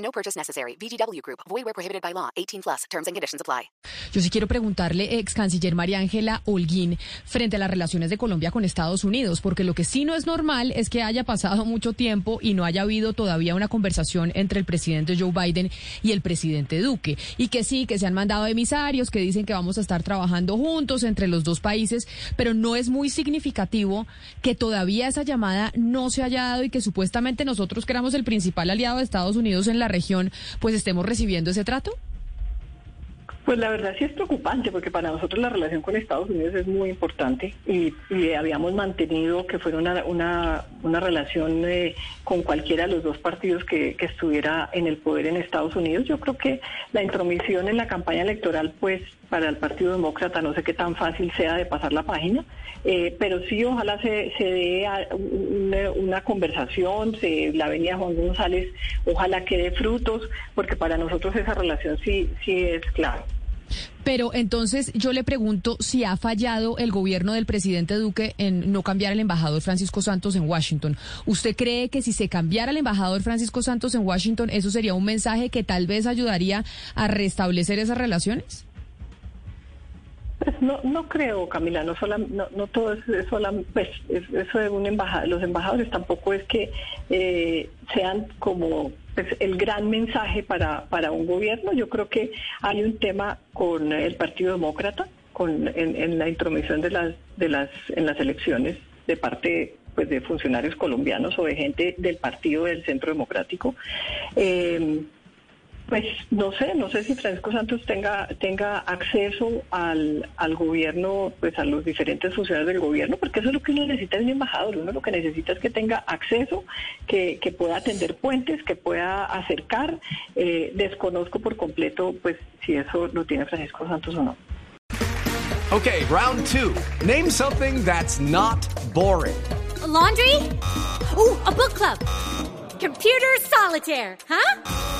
No purchase necessary. VGW Group. Void where prohibited by law. 18 plus. Terms and conditions apply. Yo sí quiero preguntarle, ex canciller María Ángela Holguín, frente a las relaciones de Colombia con Estados Unidos, porque lo que sí no es normal es que haya pasado mucho tiempo y no haya habido todavía una conversación entre el presidente Joe Biden y el presidente Duque. Y que sí, que se han mandado emisarios que dicen que vamos a estar trabajando juntos entre los dos países, pero no es muy significativo que todavía esa llamada no se haya dado y que supuestamente nosotros, que éramos el principal aliado de Estados Unidos en la región, pues estemos recibiendo ese trato? Pues la verdad sí es preocupante porque para nosotros la relación con Estados Unidos es muy importante y, habíamos mantenido que fuera una, una, una relación eh, con cualquiera de los dos partidos que, que, estuviera en el poder en Estados Unidos. Yo creo que la intromisión en la campaña electoral pues para el Partido Demócrata no sé qué tan fácil sea de pasar la página, eh, pero sí ojalá se, se dé una, conversación, se, la avenida Juan González ojalá que dé frutos porque para nosotros esa relación sí, sí es clave. Pero entonces yo le pregunto si ha fallado el gobierno del presidente Duque en no cambiar al embajador Francisco Santos en Washington. ¿Usted cree que si se cambiara el embajador Francisco Santos en Washington, eso sería un mensaje que tal vez ayudaría a restablecer esas relaciones? No, no creo, Camila, no, sola, no, todo es, pues eso de un embajador, los embajadores tampoco es que eh, sean como pues, el gran mensaje para, para un gobierno. Yo creo que hay un tema con el Partido Demócrata, con en, en la intromisión de las, de las, en las elecciones de parte pues de funcionarios colombianos o de gente del partido del Centro Democrático. Eh, pues no sé, no sé si Francisco Santos tenga tenga acceso al, al gobierno, pues a los diferentes funcionarios del gobierno, porque eso es lo que uno necesita de un embajador. Uno lo que necesita es que tenga acceso, que, que pueda atender puentes, que pueda acercar. Eh, desconozco por completo, pues si eso lo tiene Francisco Santos o no. Okay, round two. Name something that's not boring. A laundry? Ooh, a book club. Computer solitaire, huh?